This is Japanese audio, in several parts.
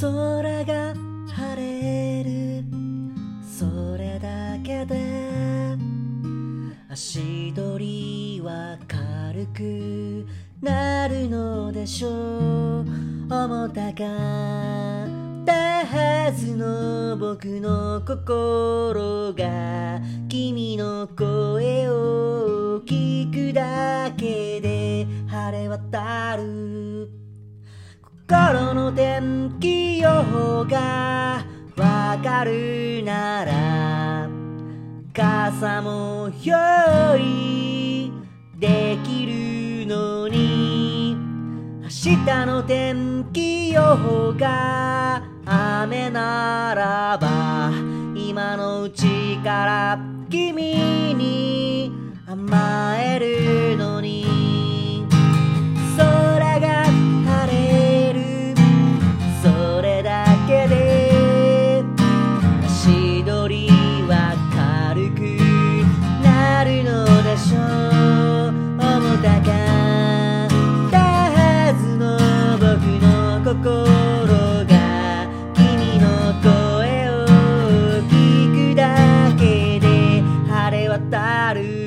空が晴れる。それだけで足取りは軽くなるのでしょう。重たかったはずの僕の心が君の声を聞くだけで晴れ渡る。心の天気予報がわかるなら傘も用意できるのに明日の天気予報が雨ならば今のうちから君に甘えるのにたる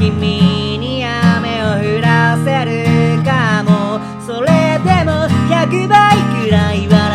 君に雨を降らせるかも。それでも100倍くらいは